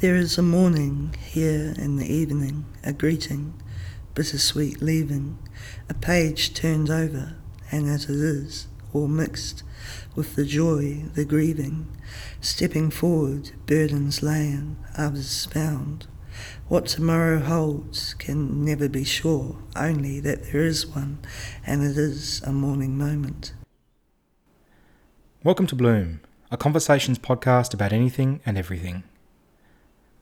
There is a morning here in the evening, a greeting, bittersweet leaving, a page turned over, and as it is, all mixed with the joy, the grieving, stepping forward, burdens laying, others found. What tomorrow holds can never be sure, only that there is one, and it is a morning moment. Welcome to Bloom, a conversations podcast about anything and everything.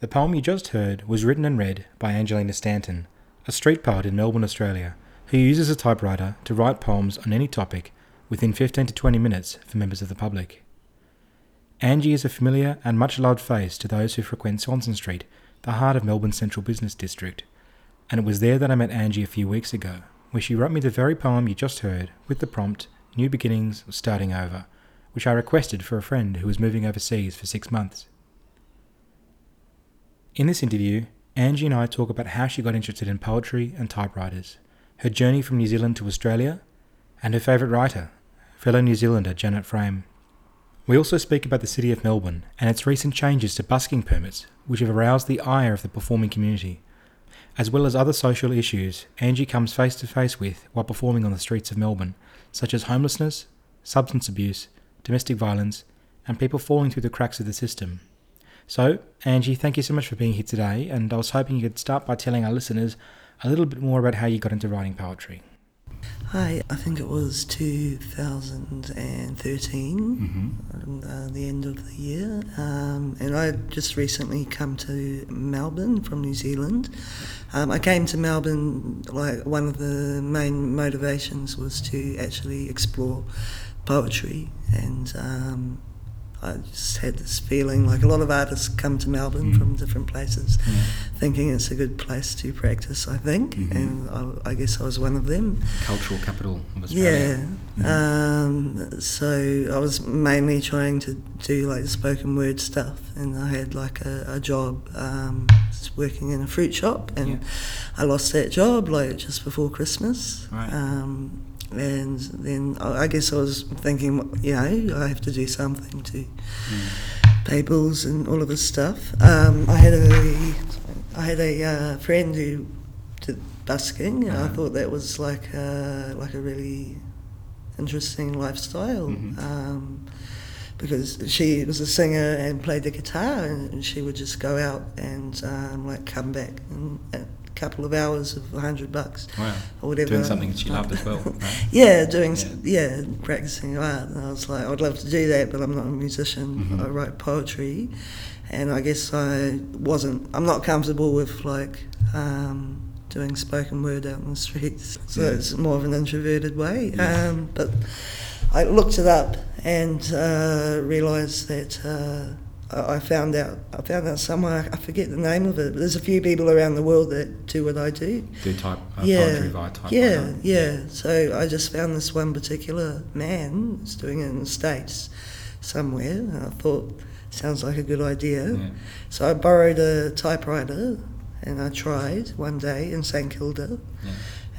The poem you just heard was written and read by Angelina Stanton, a street poet in Melbourne, Australia, who uses a typewriter to write poems on any topic within 15 to 20 minutes for members of the public. Angie is a familiar and much loved face to those who frequent Swanston Street, the heart of Melbourne's central business district, and it was there that I met Angie a few weeks ago, where she wrote me the very poem you just heard with the prompt New Beginnings, Starting Over, which I requested for a friend who was moving overseas for six months. In this interview, Angie and I talk about how she got interested in poetry and typewriters, her journey from New Zealand to Australia, and her favourite writer, fellow New Zealander Janet Frame. We also speak about the city of Melbourne and its recent changes to busking permits, which have aroused the ire of the performing community, as well as other social issues Angie comes face to face with while performing on the streets of Melbourne, such as homelessness, substance abuse, domestic violence, and people falling through the cracks of the system. So, Angie, thank you so much for being here today, and I was hoping you could start by telling our listeners a little bit more about how you got into writing poetry. Hi, I think it was 2013, Mm-hmm. uh, the end of the year, um, and I just recently come to Melbourne from New Zealand. Um, I came to Melbourne like one of the main motivations was to actually explore poetry, and um, I just had this feeling like a lot of artists come to Melbourne Mm. from different places, Yeah. thinking it's a good place to practice. I think, Mhm. and I, I guess I was one of them. Cultural capital of Australia. Yeah. Mhm. Um, so I was mainly trying to do like spoken word stuff, and I had like a, a job um, working in a fruit shop, and Yeah. I lost that job like just before Christmas. Right. Um, and then I I guess I was thinking, you know, I have to do something to Mm. pay bills and all of this stuff. Um, I had a I had a uh, friend who did busking, and I Uh-huh. thought that was like a, like a really interesting lifestyle. Mhm. Um, because she was a singer and played the guitar, and she would just go out and um, like come back in a couple of hours of a hundred bucks Wow. or whatever. Doing something that she loved as well. Right? Yeah, doing Yeah. yeah. practicing art. And I was like, I'd love to do that, but I'm not a musician. Mhm. I write poetry, and I guess I wasn't. I'm not comfortable with like um, doing spoken word out in the streets. So Yeah. it's more of an introverted way. Yeah. Um, but I looked it up and uh, realised that. Uh, I found out. I found out somewhere. I forget the name of it. But there's a few people around the world that do what I do. Do type uh, Yeah. poetry via type. Yeah, yeah. So I just found this one particular man who's doing it in the States somewhere. And I thought, sounds like a good idea. Yeah. So I borrowed a typewriter and I tried one day in St Kilda. Yeah.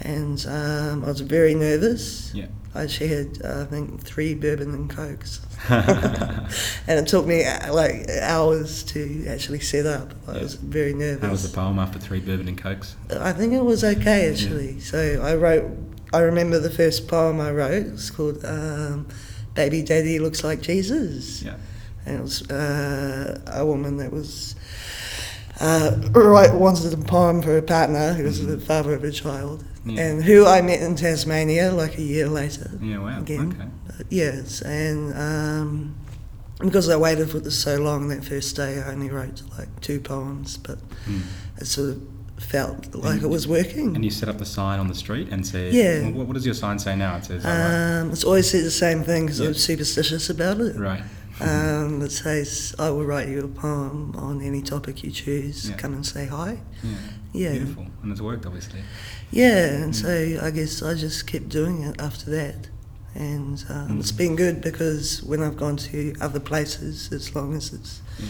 And um, I was very nervous. Yeah. I actually had, uh, I think, three bourbon and cokes. and it took me uh, like hours to actually set up. I Yeah. was very nervous. How was the poem after three bourbon and cokes? I think it was okay actually. So I wrote. I remember the first poem I wrote. It's called um, "Baby Daddy Looks Like Jesus," Yeah. and it was uh, a woman that was uh, right wanted a poem for a partner who was the father of a child, Yeah. and who I met in Tasmania like a year later. Yeah. Wow. Again. Okay. But yes, and um, because I waited for this so long, that first day I only wrote like two poems, but Mm. it sort of felt like And- it was working. And you set up the sign on the street and said, Yeah. well, what, what does your sign say now? It says, right. Um, it's always said the same thing because Yeah. I'm superstitious about it. right. Um, it says, I will write you a poem on any topic you choose. Yeah. Come and say hi. Yeah. Yeah. Beautiful. And it's worked, obviously. Yeah, and Mm. so I guess I just kept doing it after that. And um, Mm. it's been good because when I've gone to other places, as long as it's Yeah.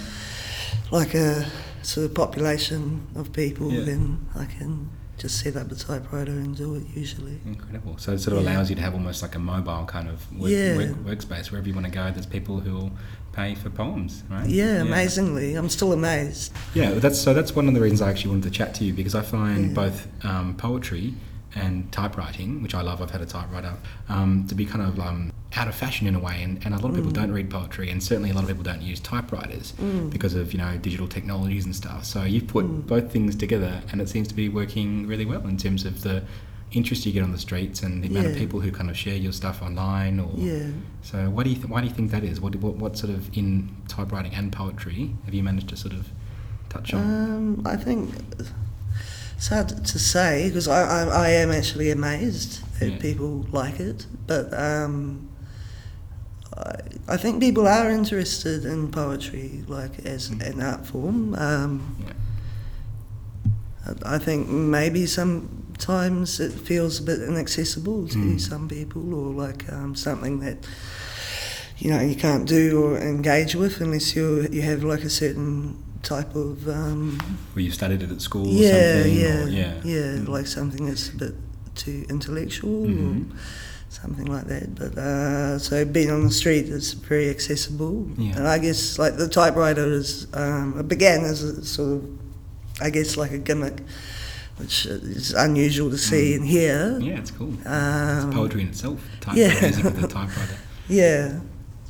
like a sort of population of people, then I can just set up a typewriter and do it usually. Incredible. So it sort of Yeah. allows you to have almost like a mobile kind of work, Yeah. work, workspace wherever you want to go. There's people who will pay for poems, right? Yeah, amazingly, I'm still amazed. Yeah, that's so. That's one of the reasons I actually wanted to chat to you because I find Yeah. both um, poetry and typewriting, which I love. I've had a typewriter um, to be kind of um, out of fashion in a way, and, and a lot of people don't read poetry, and certainly a lot of people don't use typewriters because of you know digital technologies and stuff. So you've put both things together, and it seems to be working really well in terms of the interest you get on the streets and the amount of people who kind of share your stuff online. Or Yeah. so, what do you th- why do you think that is? What, what what sort of in typewriting and poetry have you managed to sort of touch on? Um, I think it's hard to say because I, I, I am actually amazed that Yeah. people like it, but um, I, think people are interested in poetry like as Mm. an art form. Um, yeah. I I think maybe sometimes it feels a bit inaccessible to Mm. some people or like um, something that you know you can't do or engage with unless you you have like a certain type of um, Or you studied it at school or yeah something? yeah or, yeah. yeah Mm. like something that's a bit too intellectual Mhm. or something like that but uh, so being on the street is very accessible Yeah. and I guess like the typewriter is um, it began as a sort of I guess like a gimmick which is unusual to see Mm. and hear Yeah, it's cool. um, it's poetry in itself. Type yeah. music with a typewriter. Yeah.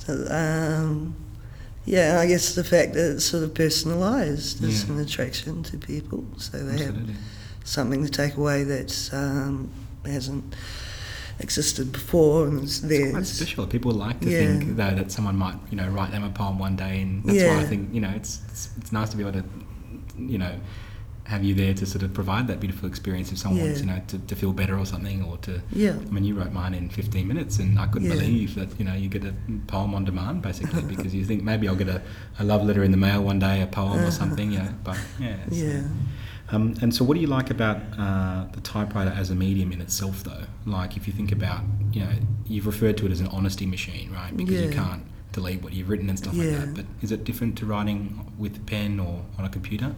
So, um, yeah, I guess the fact that it's sort of personalised is Yeah. an attraction to people. So they have something to take away that um, hasn't existed before and it's It's quite special. People like to Yeah. think though that someone might, you know, write them a poem one day, and that's why I think you know it's, it's it's nice to be able to, you know, have you there to sort of provide that beautiful experience if someone wants, you know, to, to feel better or something, or to. Yeah. I mean, you wrote mine in 15 minutes, and I couldn't Yeah. believe that you know you get a poem on demand basically because you think maybe I'll get a, a love letter in the mail one day, a poem or uh-huh. something, you know. But yeah. Yeah. Uh, Um, and so, what do you like about uh, the typewriter as a medium in itself, though? Like, if you think about, you know, you've referred to it as an honesty machine, right? Because you can't delete what you've written and stuff like Yeah. that. But is it different to writing with a pen or on a computer?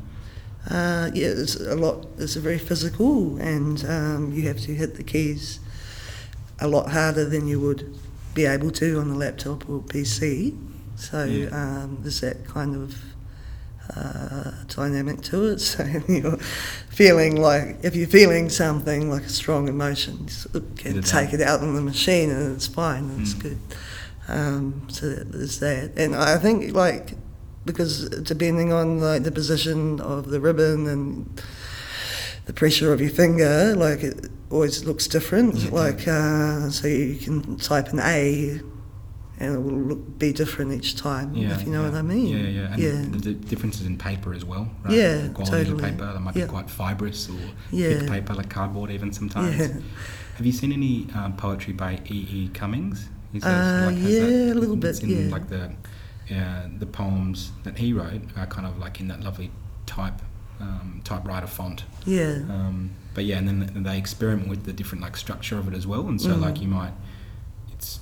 Uh, yeah, it's a lot. It's a very physical, and um, you have to hit the keys a lot harder than you would be able to on a laptop or PC. So Yeah. um, there's that kind of uh, dynamic to it. So you're feeling like if you're feeling something like a strong emotion, you can it take out. it out on the machine, and it's fine. And It's Mm. good. Um, so there's that, and I think like because depending on like the position of the ribbon and the pressure of your finger, like it always looks different. Yeah. Like uh, so you can type an A, and it will look, be different each time. if you know yeah. what I mean. Yeah, yeah. And yeah. the, the differences in paper as well, right? Yeah, the quality of totally. the paper, they might Yeah. be quite fibrous or Yeah. thick paper, like cardboard, even sometimes. Yeah. Have you seen any um, poetry by E. E. Cummings? Is Uh, has yeah, a little bit, In, yeah. Like the uh, the poems that he wrote are kind of like in that lovely type um, typewriter font. Yeah. Um, but yeah, and then they experiment with the different like structure of it as well. And so Mm. like you might,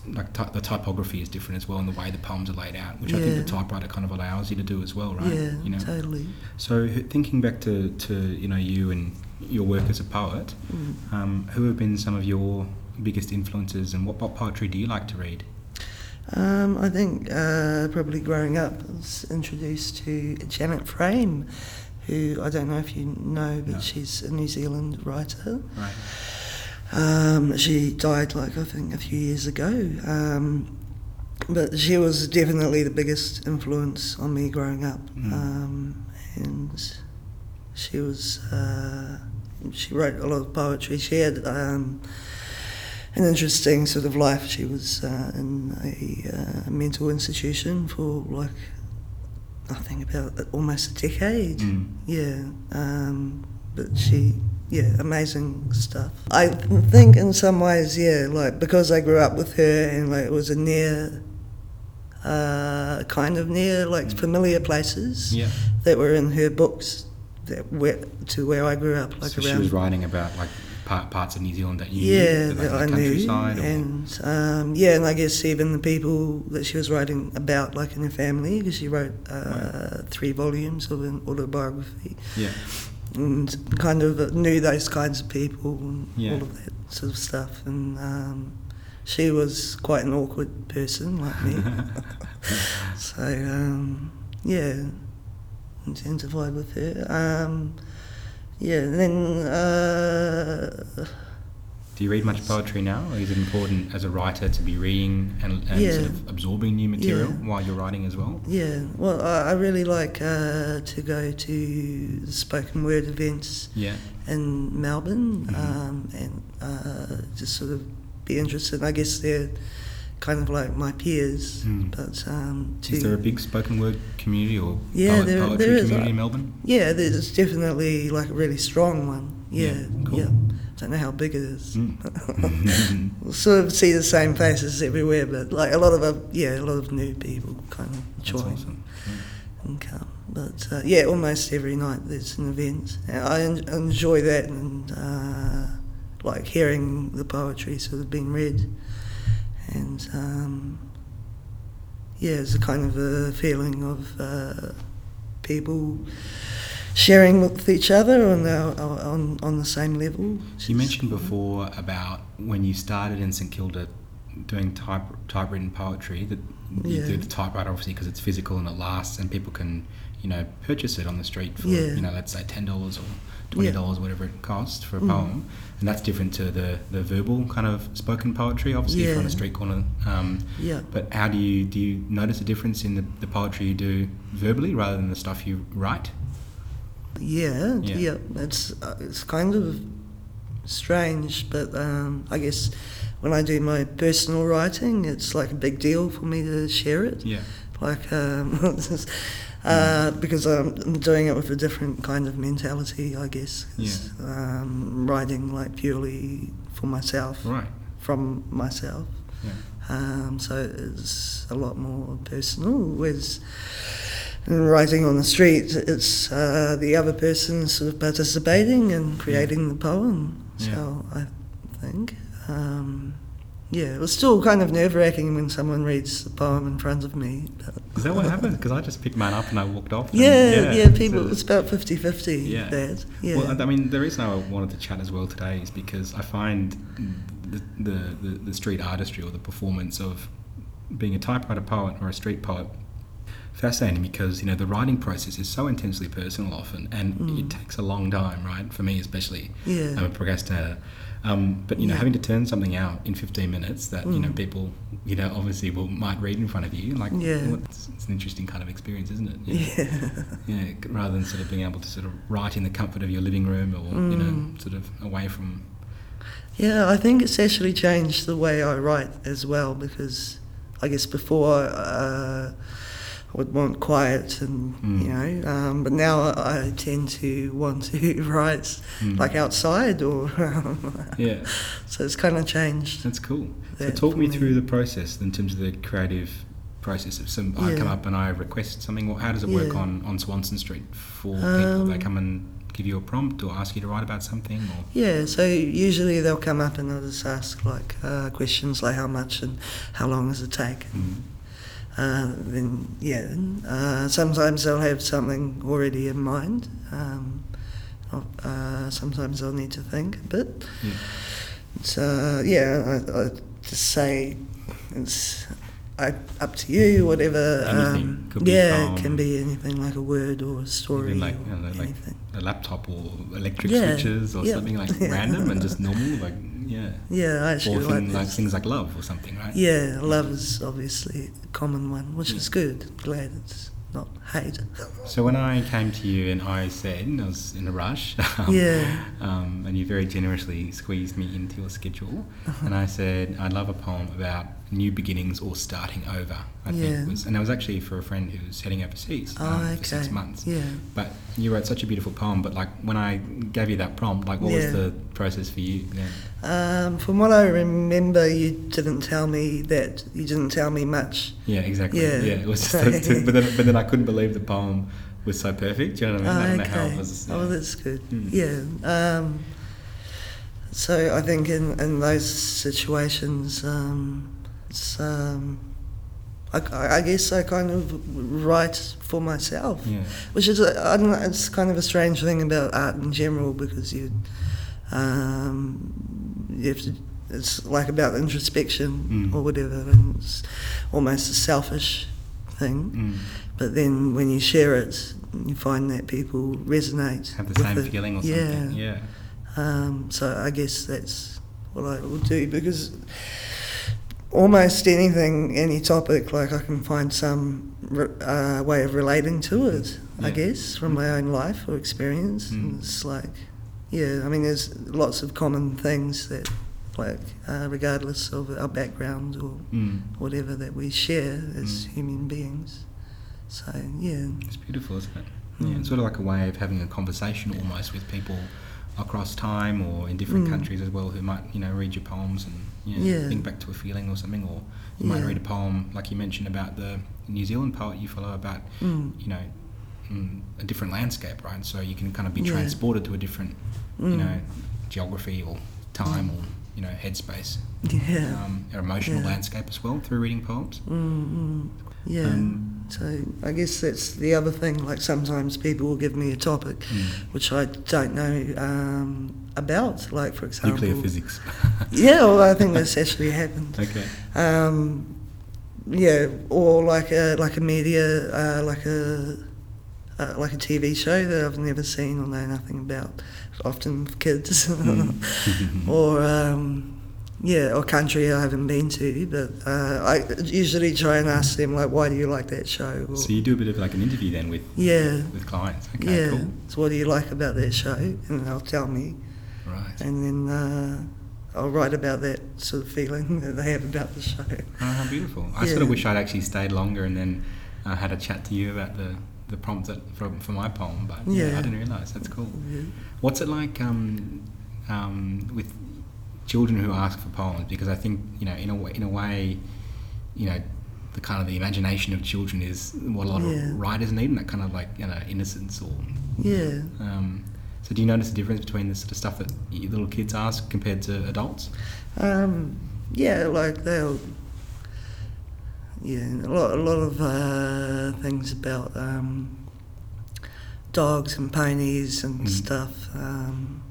like ty- the typography is different as well, and the way the poems are laid out, which I think the typewriter kind of allows you to do as well, right? Yeah. You know. Totally. So thinking back to, to you know you and your work as a poet, Mm. um, who have been some of your biggest influences, and what, what poetry do you like to read? Um, I think uh, probably growing up, I was introduced to Janet Frame, who I don't know if you know, but No. she's a New Zealand writer. Right. Um, she died like I think a few years ago. Um, but she was definitely the biggest influence on me growing up. Mm. Um, and she was, uh, she wrote a lot of poetry. She had um, an interesting sort of life. She was uh, in a uh, mental institution for like, I think about almost a decade. Mm. Yeah, um, but she, yeah, amazing stuff. I think in some ways, yeah, like because I grew up with her and like it was a near, uh, kind of near, like Mm. familiar places Yeah. that were in her books that were to where I grew up, like so she was writing about like part, parts of New Zealand that you yeah, knew, like that the I knew, countryside, or and um, yeah, and I guess even the people that she was writing about, like in her family, because she wrote uh, three volumes of an autobiography, yeah, and kind of knew those kinds of people and Yeah. all of that sort of stuff. And um, she was quite an awkward person like me. so um, yeah, identified with her. Um, yeah, and then uh, Do you read much poetry now, or is it important as a writer to be reading and, and Yeah. sort of absorbing new material Yeah. while you're writing as well? yeah, well, I, I really like uh, to go to the spoken word events Yeah. in Melbourne Mhm. um, and uh, just sort of be interested. I guess they're kind of like my peers, Mm. but um, to Is there a big spoken word community or Yeah, poet- there- poetry there is. community in Melbourne? yeah, there's definitely like a really strong one. Yeah, Yeah, cool. yeah. Don't know how big it is. Mm. We'll sort of see the same faces everywhere, but like a lot of uh, yeah, a lot of new people kind of join awesome. and come. But uh, yeah, almost every night there's an event. I en- enjoy that and uh, like hearing the poetry sort of being read, and um, yeah, it's a kind of a feeling of uh, people sharing with each other on our, on on the same level. You mentioned before about when you started in St Kilda doing type typewritten poetry that you Yeah. do the typewriter obviously because it's physical and it lasts and people can you know purchase it on the street for Yeah. you know let's say ten dollars or twenty dollars whatever it costs for a Mm. poem and that's different to the the verbal kind of spoken poetry obviously if you're on a street corner um, Yeah. but how do you do you notice a difference in the, the poetry you do verbally rather than the stuff you write Yeah, Yeah. yeah. It's uh, it's kind of strange, but um, I guess when I do my personal writing, it's like a big deal for me to share it. yeah Like um, uh, because I'm doing it with a different kind of mentality, I guess. 'cause, Um, writing like purely for myself, right from myself. yeah Um, so it's a lot more personal. Whereas in writing on the street, it's uh, the other person sort of participating and creating the poem. Yeah. So I think, um, yeah, it was still kind of nerve wracking when someone reads the poem in front of me. Is that what happened? Because I just picked mine up and I walked off. and- yeah, yeah, people, so- it's about 50 50 Yeah. that. Yeah. Well, I mean, the reason I wanted to chat as well today is because I find the, the, the, the street artistry or the performance of being a typewriter poet or a street poet fascinating because you know the writing process is so intensely personal often and Mm. it takes a long time right for me especially yeah. I'm a procrastinator um, but you know Yeah. having to turn something out in 15 minutes that you know Mm. people you know obviously will might read in front of you like Yeah. well, it's, it's an interesting kind of experience isn't it yeah. yeah, rather than sort of being able to sort of write in the comfort of your living room or you know Mm. sort of away from Yeah, I think it's actually changed the way I write as well because I guess before uh, would want quiet and Mm. you know, um, but now I, I tend to want to write Mm. like outside or yeah so it's kind of changed. that's cool so that talk for me through the process in terms of the creative process of some I come up and I request something or how does it work Yeah. on on Swanston Street for people they Um, come and give you a prompt or ask you to write about something or Yeah, so usually they'll come up and they'll just ask like uh, questions like how much and how long does it take. Mm. Uh, then yeah, uh, sometimes they'll have something already in mind. Um, uh, sometimes they'll need to think a bit. yeah uh, yeah, I, I just say it's I, up to you, whatever. Anything. Um, Could be yeah, poem. it can be anything like a word or a story like, or you know, like a laptop or electric Yeah, switches or yeah. something like Yeah. random and just normal like yeah Yeah, I or actually like thing, like this. things like love or something right Yeah, love is obviously a common one, which Yeah. is good. Glad it's not hate. So when I came to you and I said I was in a rush, um, Yeah. um, and you very generously squeezed me into your schedule, Uh-huh. and I said I'd love a poem about new beginnings or starting over. I think Yeah. it was, and that was actually for a friend who was heading overseas um, Oh, for six months. Yeah. But you wrote such a beautiful poem. But like when I gave you that prompt, like what Yeah. was the process for you? Then? Um, from what I remember, you didn't tell me that. You didn't tell me much. Yeah, exactly. Yeah. Yeah, it was. Just but then, but then I couldn't believe the poem was so perfect. Do you know what I mean? I don't know how it was. Oh, that's good. Mm. Yeah. Um, so I think in, in those situations, um, it's, um, I, I guess I kind of write for myself, yeah. which is a, I don't know, it's kind of a strange thing about art in general because you um, you have to it's like about introspection Mm. or whatever, and it's almost a selfish thing. Mm. But then when you share it, you find that people resonate. Have the same it. feeling or something. yeah. Yeah. Um, so I guess that's what I will do because almost anything, any topic, like I can find some re- uh, way of relating to it. I guess from my own life or experience. Mm. And it's like, yeah, I mean, there's lots of common things that, like, uh, regardless of our background or Mm. whatever that we share as Mm. human beings. So yeah, It's beautiful, isn't it? Yeah, Mm. it's sort of like a way of having a conversation almost with people across time or in different Mm. countries as well who might, you know, read your poems and you know, Yeah. think back to a feeling or something. Or you might read a poem, like you mentioned about the New Zealand poet you follow about, mm. you know, mm, a different landscape, right? So you can kind of be Yeah. transported to a different, Mm. you know, geography or time or, you know, headspace. yeah, Um, or emotional Yeah. landscape as well through reading poems. mm, mm. yeah. Um, so I guess that's the other thing. Like sometimes people will give me a topic mm. which I don't know um, about. Like for example, Nuclear physics. Yeah, well, I think that's actually happened. okay. Um, yeah, or like a like a media, uh, like a uh, like a TV show that I've never seen or know nothing about. Often kids, Mm. or um, yeah, or country I haven't been to. But uh, I usually try and ask them like, why do you like that show? Or, So you do a bit of like an interview then with yeah, with clients. Okay, yeah. cool. So what do you like about that show? And they'll tell me, Right. and then. Uh, I'll write about that sort of feeling that they have about the show. Oh, how beautiful. I sort of wish I'd actually stayed longer and then uh, had a chat to you about the, the prompt that, for, for my poem, but yeah. Yeah. I didn't realise. That's cool. Yeah. What's it like um, um, with children who ask for poems? Because I think, you know, in a, way, in a way, you know, the kind of the imagination of children is what a lot Yeah. of writers need, and that kind of like, you know, innocence or Yeah. Um, so do you notice the difference between the sort of stuff that little kids ask compared to adults? Um, yeah, like they'll. Yeah, a lot, a lot of uh, things about um, dogs and ponies and Mhm. stuff. Um,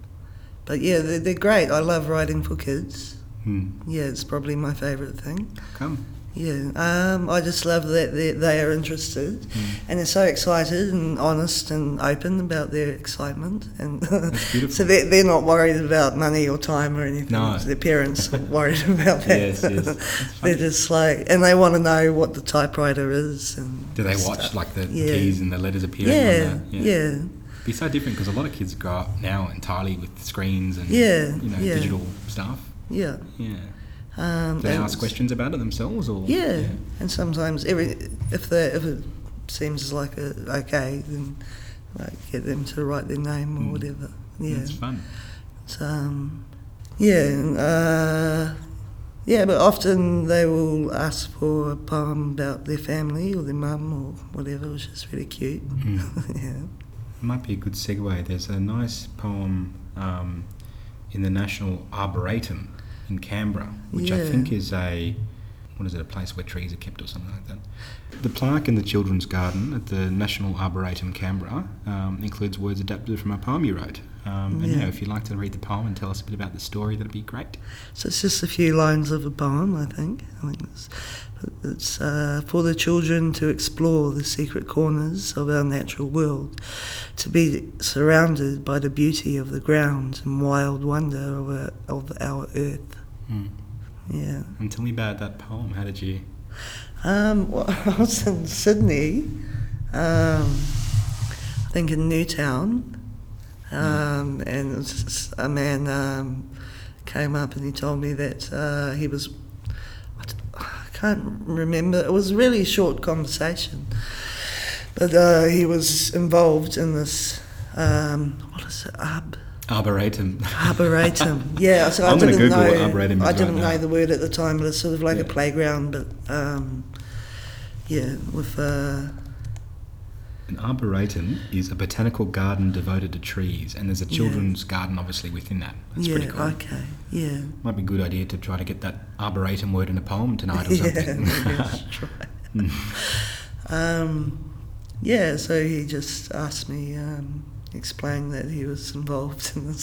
but yeah, they're, they're great. I love writing for kids. Hmm. Yeah, it's probably my favourite thing. Come. Yeah, um, I just love that they, they are interested Hmm. and they're so excited and honest and open about their excitement. And so they're, they're not worried about money or time or anything. No. Their parents are worried about that. Yes, yes. They're just like, and they want to know what the typewriter is. And Do they stuff. watch like the Yeah. keys and the letters appearing Yeah, the yeah, Be so different because a lot of kids grow up now entirely with screens and Yeah, you know yeah. digital stuff. yeah. Yeah. Um, they ask questions about it themselves or Yeah. and sometimes every if they if it seems like a, okay, then like get them to write their name or Mm. whatever. Yeah. It's fun. So, um, yeah, uh, yeah, but often they will ask for a poem about their family or their mum or whatever, which is really cute. Mm. yeah. Might be a good segue. There's a nice poem um, in the National Arboretum in Canberra, which I think is a what is it? A place where trees are kept or something like that. The plaque in the children's garden at the National Arboretum Canberra um, includes words adapted from a poem you wrote. Um, and Yeah. yeah, if you'd like to read the poem and tell us a bit about the story, that'd be great. So it's just a few lines of a poem, I think. I think it's, it's uh, for the children to explore the secret corners of our natural world, to be surrounded by the beauty of the ground and wild wonder of our, of our earth. Mm. Yeah. And tell me about that poem. How did you? Um, well, I was in Sydney, um, I think in Newtown, um, and was just a man um, came up and he told me that uh, he was, I can't remember, it was a really short conversation, but uh, he was involved in this, um, what is it, Arb- Arboretum. Arboretum. Yeah, so I I'm gonna didn't Google know. what arboretum is I didn't now. know the word at the time, but it's sort of like a playground, but um, yeah, with uh, An arboretum is a botanical garden devoted to trees, and there's a Yeah. children's garden obviously within that. That's yeah, pretty cool. okay, yeah, Might be a good idea to try to get that arboretum word in a poem tonight or yeah, something. should try. Mm. Um, yeah, so he just asked me, um, explained that he was involved in the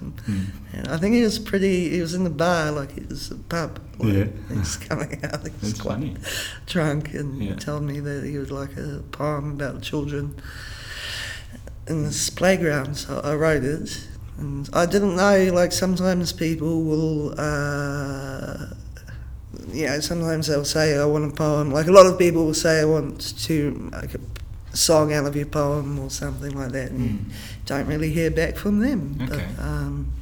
and, Mm. and I think he was pretty. He was in the bar, like it was a pub. Yeah. he's coming out. He's That's quite funny. drunk and Yeah. told me that he would like a poem about children in this playground. So I wrote it, and I didn't know. Like sometimes people will, uh, you know, sometimes they'll say I want a poem. Like a lot of people will say I want to like a song out of your poem or something like that, and Mm. don't really hear back from them. Okay. But, um,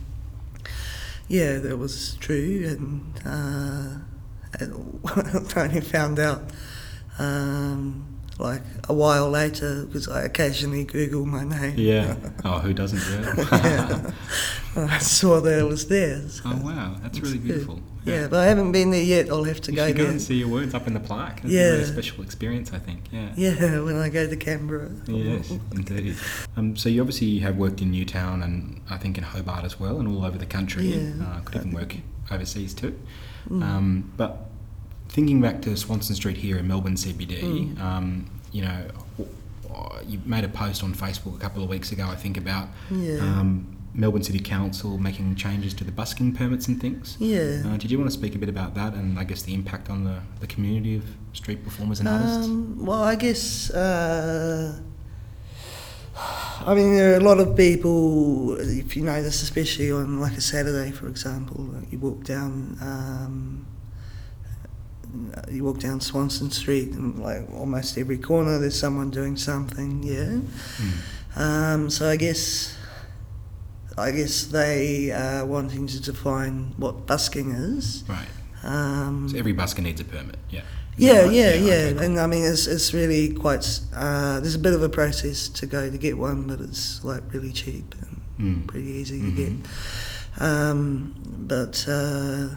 yeah, that was true, and uh, I only found out um, like a while later because I occasionally Google my name. Yeah. Oh, who doesn't? Yeah. And I saw that it was there. so oh wow, that's really beautiful. good. Yeah. but I haven't been there yet. I'll have to you go should go there. and see your words up in the plaque. It's Yeah. a really special experience, I think. Yeah. Yeah, when I go to Canberra. Yes, indeed. Um, so you obviously have worked in Newtown and I think in Hobart as well, and all over the country. Yeah. Uh, could even work overseas too. Mm. Um, but thinking back to Swanston Street here in Melbourne CBD, Mm. um, you know, you made a post on Facebook a couple of weeks ago, I think, about Yeah. um, Melbourne City Council making changes to the busking permits and things. yeah. Uh, did you want to speak a bit about that and I guess the impact on the, the community of street performers and artists? Um, well, I guess. Uh, I mean, there are a lot of people. If you notice, especially on like a Saturday, for example, like you walk down, um, you walk down Swanston Street, and like almost every corner, there's someone doing something. Yeah. Mm. Um, so I guess, I guess they are wanting to define what busking is. Right. Um, So every busker needs a permit. Yeah. Yeah, right? yeah, yeah, okay, cool. and I mean it's it's really quite. Uh, there's a bit of a process to go to get one, but it's like really cheap and Mm. pretty easy to Mhm. get. Um, but uh,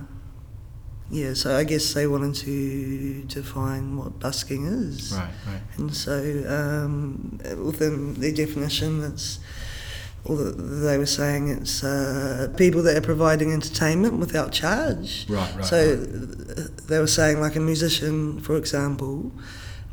yeah, so I guess they wanted to define what busking is, Right, right. and so um, within their definition, it's. Well, they were saying it's uh, people that are providing entertainment without charge. Right, right. So right. they were saying, like a musician, for example,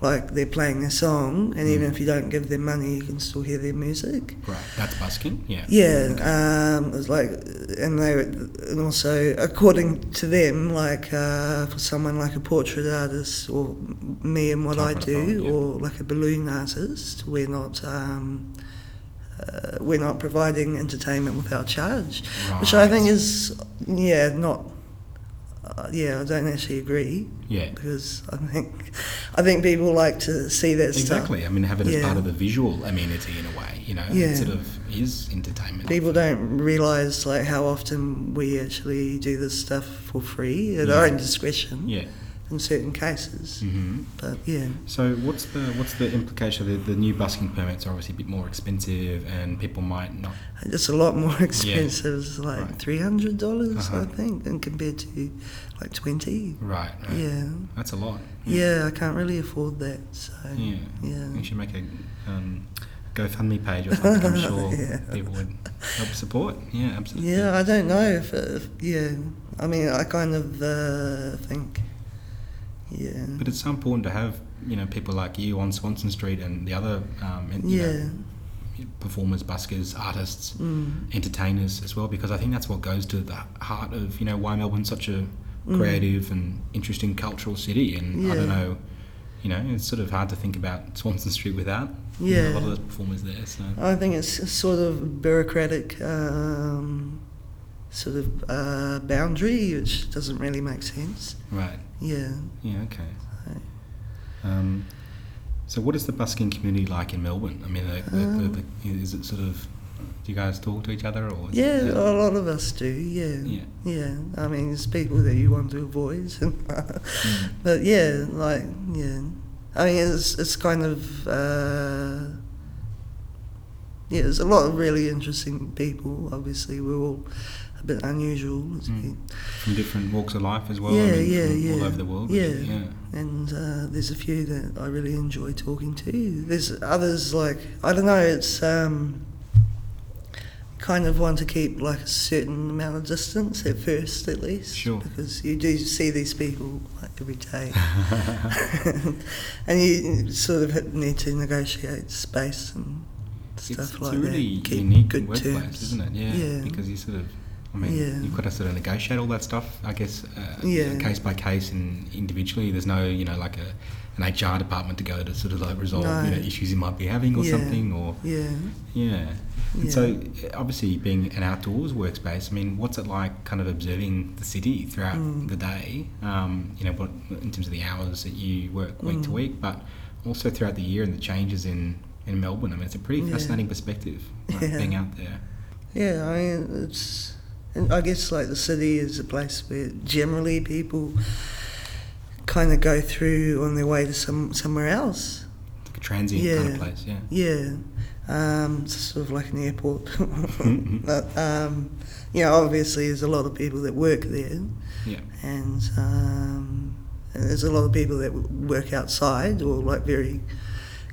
like they're playing a song, and even Mm. if you don't give them money, you can still hear their music. Right, that's busking. Yeah. Yeah, Okay. um, it was like, and they, were, and also according to them, like uh, for someone like a portrait artist or me and what I do, yeah. or like a balloon artist, we're not. Um, uh, we're not providing entertainment without charge, which I think is, yeah, not. Uh, yeah, I don't actually agree Yeah. because I think I think people like to see that stuff. Exactly. I mean, have it as part of the visual amenity in a way. You know, Yeah. it sort of is entertainment. People don't realise like how often we actually do this stuff for free at our own discretion Yeah. In certain cases. hmm But yeah, So what's the what's the implication? The, the new busking permits are obviously a bit more expensive, and people might not. it's a lot more expensive. It's like Right. three hundred dollars, Uh-huh. I think, and compared to like twenty. Right. right. Yeah, That's a lot. yeah, I can't really afford that. So Yeah. yeah. You should make a um, GoFundMe page or something. I'm sure Yeah. people would help support. Yeah, absolutely. Yeah, I don't know if, if yeah. I mean, I kind of uh, think, yeah, But it's so important to have you know people like you on Swanston Street and the other um, and, you yeah, know, performers, buskers, artists, mm, entertainers as well, because I think that's what goes to the heart of you know why Melbourne's such a Mm. creative and interesting cultural city. And I don't know, you know, it's sort of hard to think about Swanston Street without you know, a lot of those performers there. So I think it's a sort of bureaucratic um, sort of uh, boundary, which doesn't really make sense. right, Yeah, yeah, okay. Right. Um, so what is the busking community like in Melbourne? I mean, the, the, Um, the, the, is it sort of do you guys talk to each other or? is it- yeah, a lot of us do. Yeah, Yeah. yeah. I mean, it's people that you want to avoid, Mm. but yeah, like yeah. I mean, it's it's kind of uh, yeah. There's a lot of really interesting people. Obviously, we're all a bit unusual, Mm. from different walks of life as well. Yeah, I mean, yeah, yeah. all over the world. Yeah. really, yeah. and uh, there's a few that I really enjoy talking to. There's others like I don't know. It's um, kind of want to keep like a certain amount of distance at first, at least, Sure. because you do see these people like every day, and you sort of need to negotiate space and stuff it's, like a really that. Unique workplace, terms. isn't it? Yeah, Yeah. because you sort of, I mean, Yeah. you've got to sort of negotiate all that stuff. I guess, uh, Yeah. case by case and individually. There's no, you know, like a an HR department to go to sort of like resolve you know issues you might be having or Yeah. something or Yeah. yeah. And Yeah. so, uh, obviously, being an outdoors workspace, I mean, what's it like kind of observing the city throughout Mm. the day? Um, you know, what, in terms of the hours that you work week to Mm. week, but also throughout the year and the changes in, in Melbourne. I mean, it's a pretty Yeah. fascinating perspective like, Yeah. being out there. Yeah, I mean, it's. And I guess like the city is a place where generally people kind of go through on their way to some somewhere else. It's like a transient kind of place, yeah. Yeah, um, it's sort of like an airport. but um, you know, obviously, there's a lot of people that work there, Yeah. and, um, and there's a lot of people that work outside or like very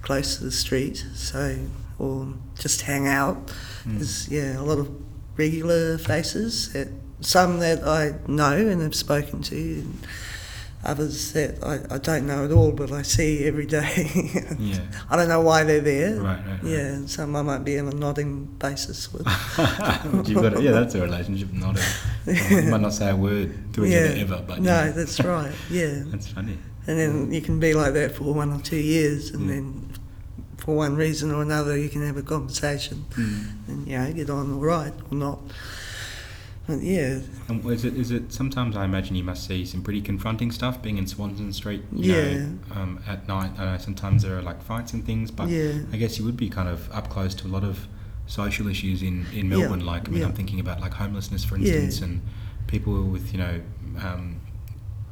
close to the street. So or just hang out. Mm. There's yeah a lot of regular faces. That, some that I know and have spoken to, and others that I, I don't know at all, but I see every day. Yeah. I don't know why they're there. Right, right, right. Yeah, some I might be on a nodding basis with. You've got a, yeah, that's a relationship, not a. You might not say a word to each yeah. other ever, but no, yeah. that's right. Yeah, that's funny. and then you can be like that for one or two years, and Yeah. then for one reason or another, you can have a conversation, Mm. and you know, get on all right or not. But yeah, And is it, is it sometimes I imagine you must see some pretty confronting stuff being in Swanston Street, you Yeah. know, um, at night. I know sometimes there are like fights and things, but yeah, I guess you would be kind of up close to a lot of social issues in, in Yeah, Melbourne. Like, I mean, yeah. I'm thinking about like homelessness, for Yeah. instance, and people with, you know, um,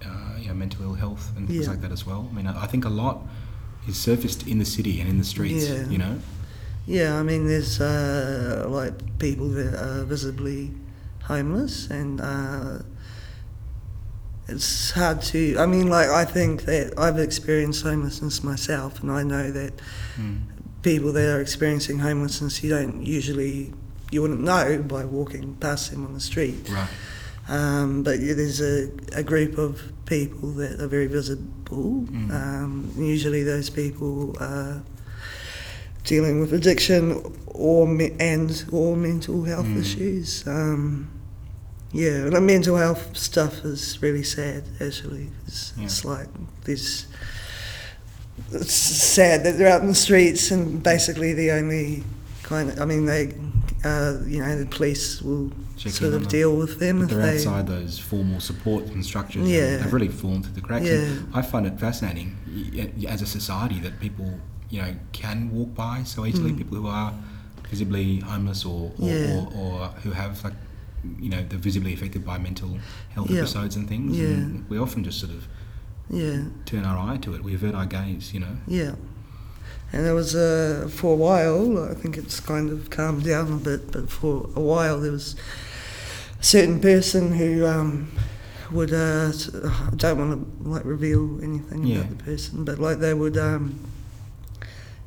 uh, you know, mental ill health and things Yeah. like that as well. I mean, I, I think a lot is surfaced in the city and in the streets, Yeah. you know? yeah. I mean, there's uh, like people that are visibly homeless, and uh, it's hard to. I mean, like I think that I've experienced homelessness myself, and I know that Mm. people that are experiencing homelessness, you don't usually, you wouldn't know by walking past them on the street. Right. Um, but yeah, there's a, a group of people that are very visible. Mm. Um, usually, those people are dealing with addiction or me- and or mental health Mm. issues. Um, yeah, and the mental health stuff is really sad. Actually, it's, Yeah. it's like this. It's sad that they're out in the streets and basically the only kind of. I mean, they, uh, you know, the police will sort of deal with them But if they're they. outside those formal support and structures. Yeah. and they've really fallen through the cracks. Yeah. And I find it fascinating as a society that people, you know, can walk by so easily. Mm. People who are visibly homeless or or, Yeah. or, or who have like, you know, they're visibly affected by mental health Yeah. episodes and things. Yeah. And we often just sort of Yeah, turn our eye to it. We avert our gaze. You know. yeah. And there was uh, for a while. I think it's kind of calmed down a bit, but for a while there was a certain person who um, would. Uh, I don't want to like reveal anything Yeah. about the person, but like they would. Um,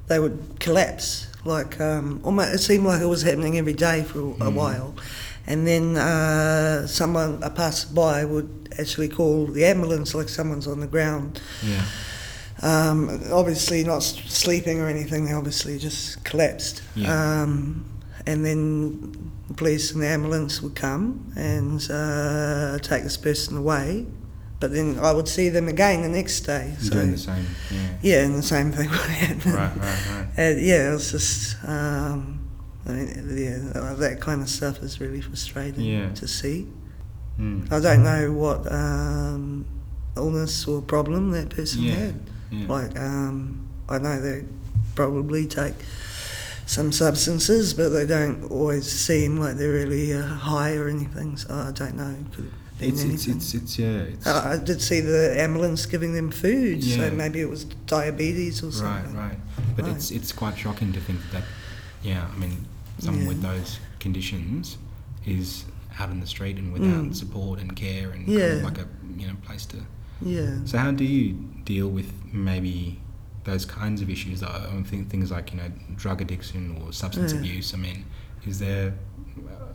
they would collapse. Like um, almost, it seemed like it was happening every day for a Mm. while, and then uh, someone, a passerby, would actually call the ambulance, like someone's on the ground. Yeah. Um, obviously not sleeping or anything. They obviously just collapsed. Yeah. Um, and then the police and the ambulance would come and uh, take this person away. But then I would see them again the next day. So doing the same. Yeah. yeah, and the same thing would happen. Right. Right. Right. And yeah, it was just. Um, I mean, yeah, that kind of stuff is really frustrating Yeah. to see. Mm. I don't know what um, illness or problem that person Yeah. had. Yeah. Like, um, I know they probably take some substances, but they don't always seem like they're really uh, high or anything. So I don't know. Could have been It's, it's it's it's yeah. It's, I I did see the ambulance giving them food, Yeah. so maybe it was diabetes or something. right. Right. But Right. it's it's quite shocking to think that, yeah, I mean, someone Yeah. with those conditions is out in the street and without Mm. support and care and kind of like a you know place to. Yeah. So how do you deal with maybe those kinds of issues? I think things like you know drug addiction or substance Yeah. abuse. I mean, is there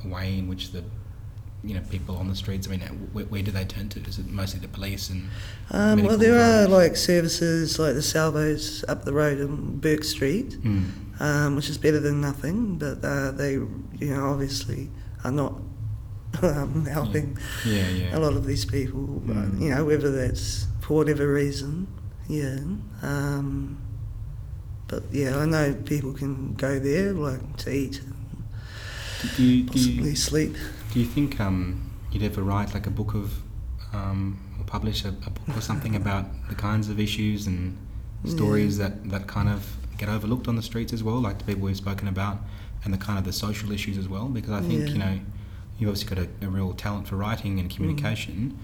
a way in which the you know people on the streets? I mean, where, where do they turn to? Is it mostly the police and? Um, well, there are like services like the Salvos up the road on Bourke Street, Mm. um, which is better than nothing, but uh, they, you know, obviously are not um, helping Yeah, yeah. a lot of these people, but, Mm. you know, whether that's for whatever reason, yeah. Um, but yeah, I know people can go there like to eat, Do, do, you, do, possibly you, sleep. do you think um, you'd ever write like a book of um, or publish a, a book or something about the kinds of issues and stories that, that kind of get overlooked on the streets as well, like the people we've spoken about, and the kind of the social issues as well? Because I think Yeah. you know you've obviously got a, a real talent for writing and communication.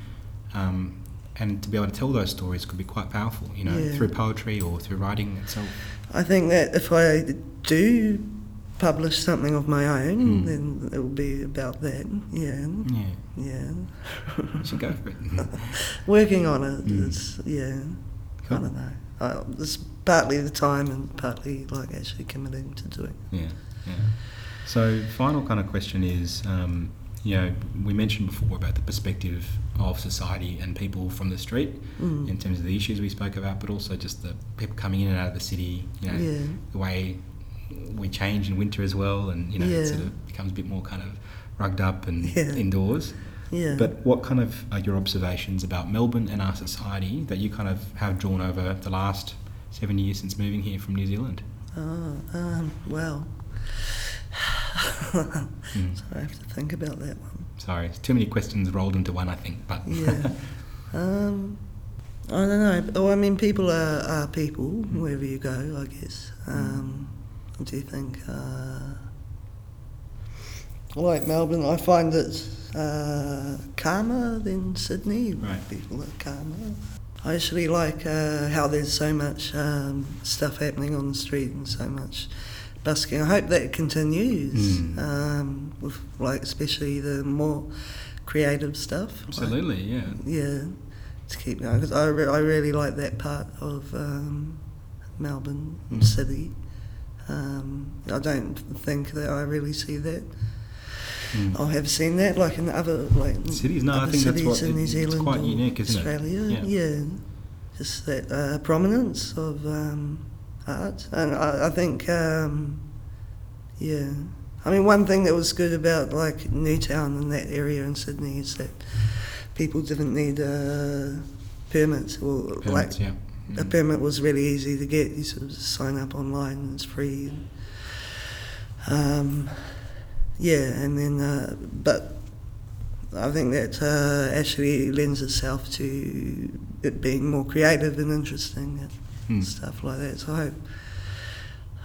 Um, and to be able to tell those stories could be quite powerful, you know, Yeah. through poetry or through writing itself. I think that if I do publish something of my own, Mm. then it will be about that. Yeah, Yeah, yeah. should go for it. Working on it. Mm. It's yeah. Cool. I don't know. I, it's partly the time and partly like actually committing to doing. Yeah, yeah. So, final kind of question is, um, you know, we mentioned before about the perspective of society and people from the street Mm. in terms of the issues we spoke about, but also just the people coming in and out of the city. You know, Yeah. the way we change in winter as well, and you know, Yeah. it sort of becomes a bit more kind of rugged up and Yeah. indoors. Yeah. But what kind of are your observations about Melbourne and our society that you kind of have drawn over the last seven years since moving here from New Zealand? Oh, um, well. Mm. So I have to think about that one. Sorry, it's too many questions rolled into one, I think. But Yeah. um, I don't know. Oh, I mean, people are, are people wherever you go, I guess. Um, I do think, uh, like Melbourne, I find it uh, calmer than Sydney. Right. People are calmer. I actually like uh, how there's so much um, stuff happening on the street and so much busking. I hope that continues, Mm. um, with like especially the more creative stuff. Like, absolutely, yeah. yeah, to keep going because I, re- I really like that part of um, Melbourne Mm. city. Um, I don't think that I really see that. Mm. I have seen that like in other like Cities, no, I think that's what in it- New it's Zealand quite unique, isn't it? Australia. Yeah. just that uh, prominence of um, art, and I, I think um, yeah. I mean, one thing that was good about like Newtown and that area in Sydney is that people didn't need uh, permits like Permits, yeah. a Mm. permit was really easy to get. You sort of just sign up online and it's free. And, um, yeah, and then, uh, but I think that uh, actually lends itself to it being more creative and interesting Mm. stuff like that. So I hope,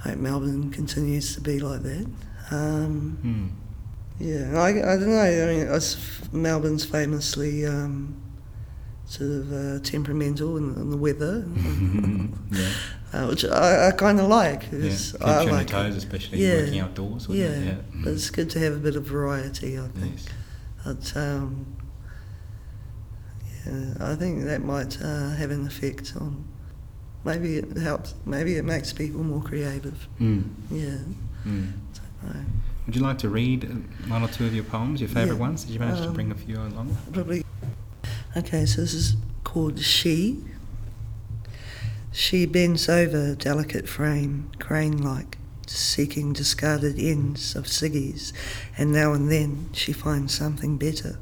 hope Melbourne continues to be like that. Um, Mm. yeah, I, I don't know. I mean, Melbourne's famously um, sort of uh, temperamental in, in the weather, yeah. uh, which I, I kind of like. Yeah. I like toes, especially Yeah. working outdoors. Yeah, Wouldn't it? yeah. but it's good to have a bit of variety. I think. Yes. But, um, yeah, I think that might uh, have an effect on. Maybe it helps. Maybe it makes people more creative. Mm. Yeah. Mm. Right. Would you like to read uh, one or two of your poems, your favourite Yeah. ones? Did you manage to Um, bring a few along? Probably. Okay, so this is called She. She bends over delicate frame, crane like, seeking discarded ends of ciggies, and now and then she finds something better.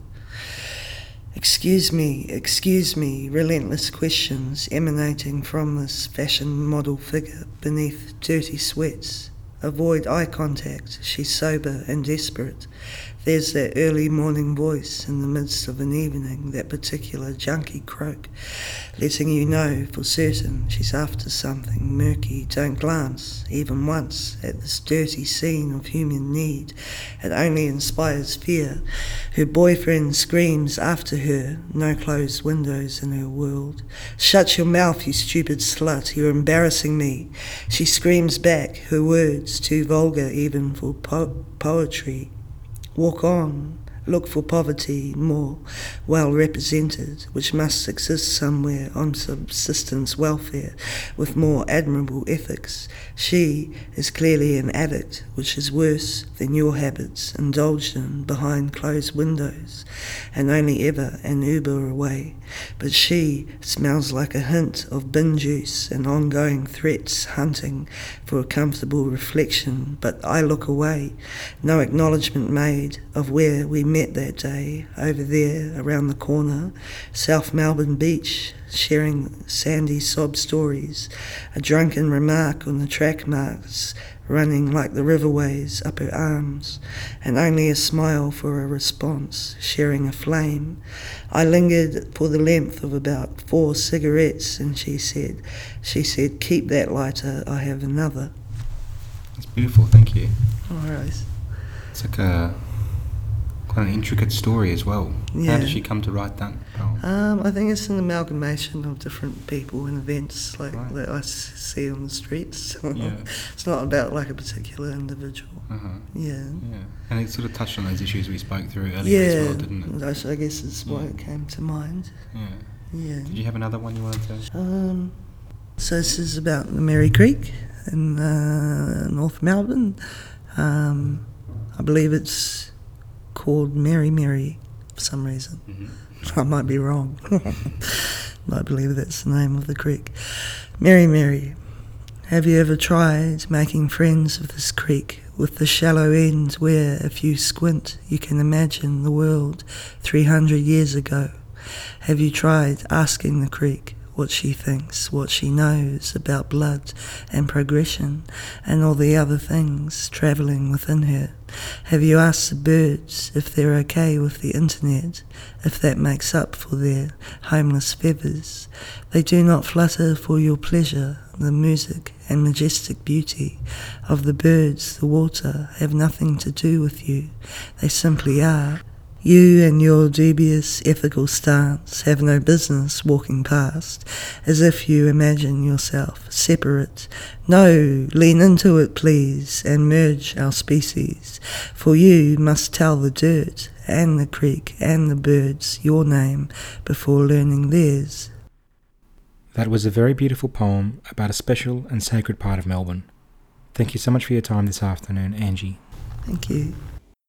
Excuse me, excuse me, relentless questions emanating from this fashion model figure beneath dirty sweats. Avoid eye contact, she's sober and desperate. There's that early morning voice in the midst of an evening, that particular junky croak, letting you know for certain she's after something murky. Don't glance, even once, at this dirty scene of human need. It only inspires fear. Her boyfriend screams after her, no closed windows in her world. Shut your mouth, you stupid slut, you're embarrassing me. She screams back, her words too vulgar even for po- poetry. Walk on, look for poverty more well represented, which must exist somewhere on subsistence welfare with more admirable ethics. She is clearly an addict, which is worse than your habits, indulged in behind closed windows, and only ever an Uber away. But she smells like a hint of bin juice and ongoing threats hunting for a comfortable reflection, but I look away, no acknowledgement made of where we met that day, over there around the corner, South Melbourne Beach, sharing sandy sob stories, a drunken remark on the track marks running like the riverways up her arms, and only a smile for a response, sharing a flame. I lingered for the length of about four cigarettes, and she said, she said, keep that lighter, I have another. It's beautiful, thank you. All right. It's like a quite an intricate story as well. Yeah. How did she come to write that? Um, I think it's an amalgamation of different people and events like Right. that I see on the streets. Yeah. it's not about like a particular individual. Uh-huh. Yeah. Yeah, and it sort of touched on those issues we spoke through earlier as well, didn't it? I guess is why Yeah. it came to mind. Yeah. Yeah. Did you have another one you wanted to? Um, so this is about the Merri Creek in uh, North Melbourne. Um, I believe it's called Merri Merri for some reason. Mm-hmm. I might be wrong. I believe that's the name of the creek. Merri Merri, have you ever tried making friends with this creek with the shallow end where, if you squint, you can imagine the world 300 years ago? Have you tried asking the creek what she thinks, what she knows about blood and progression and all the other things travelling within her? Have you asked the birds if they're okay with the internet, if that makes up for their homeless feathers? They do not flutter for your pleasure. The music and majestic beauty of the birds, the water, have nothing to do with you. They simply are. You and your dubious ethical stance have no business walking past as if you imagine yourself separate. No, lean into it, please, and merge our species, for you must tell the dirt and the creek and the birds your name before learning theirs. That was a very beautiful poem about a special and sacred part of Melbourne. Thank you so much for your time this afternoon, Angie. Thank you.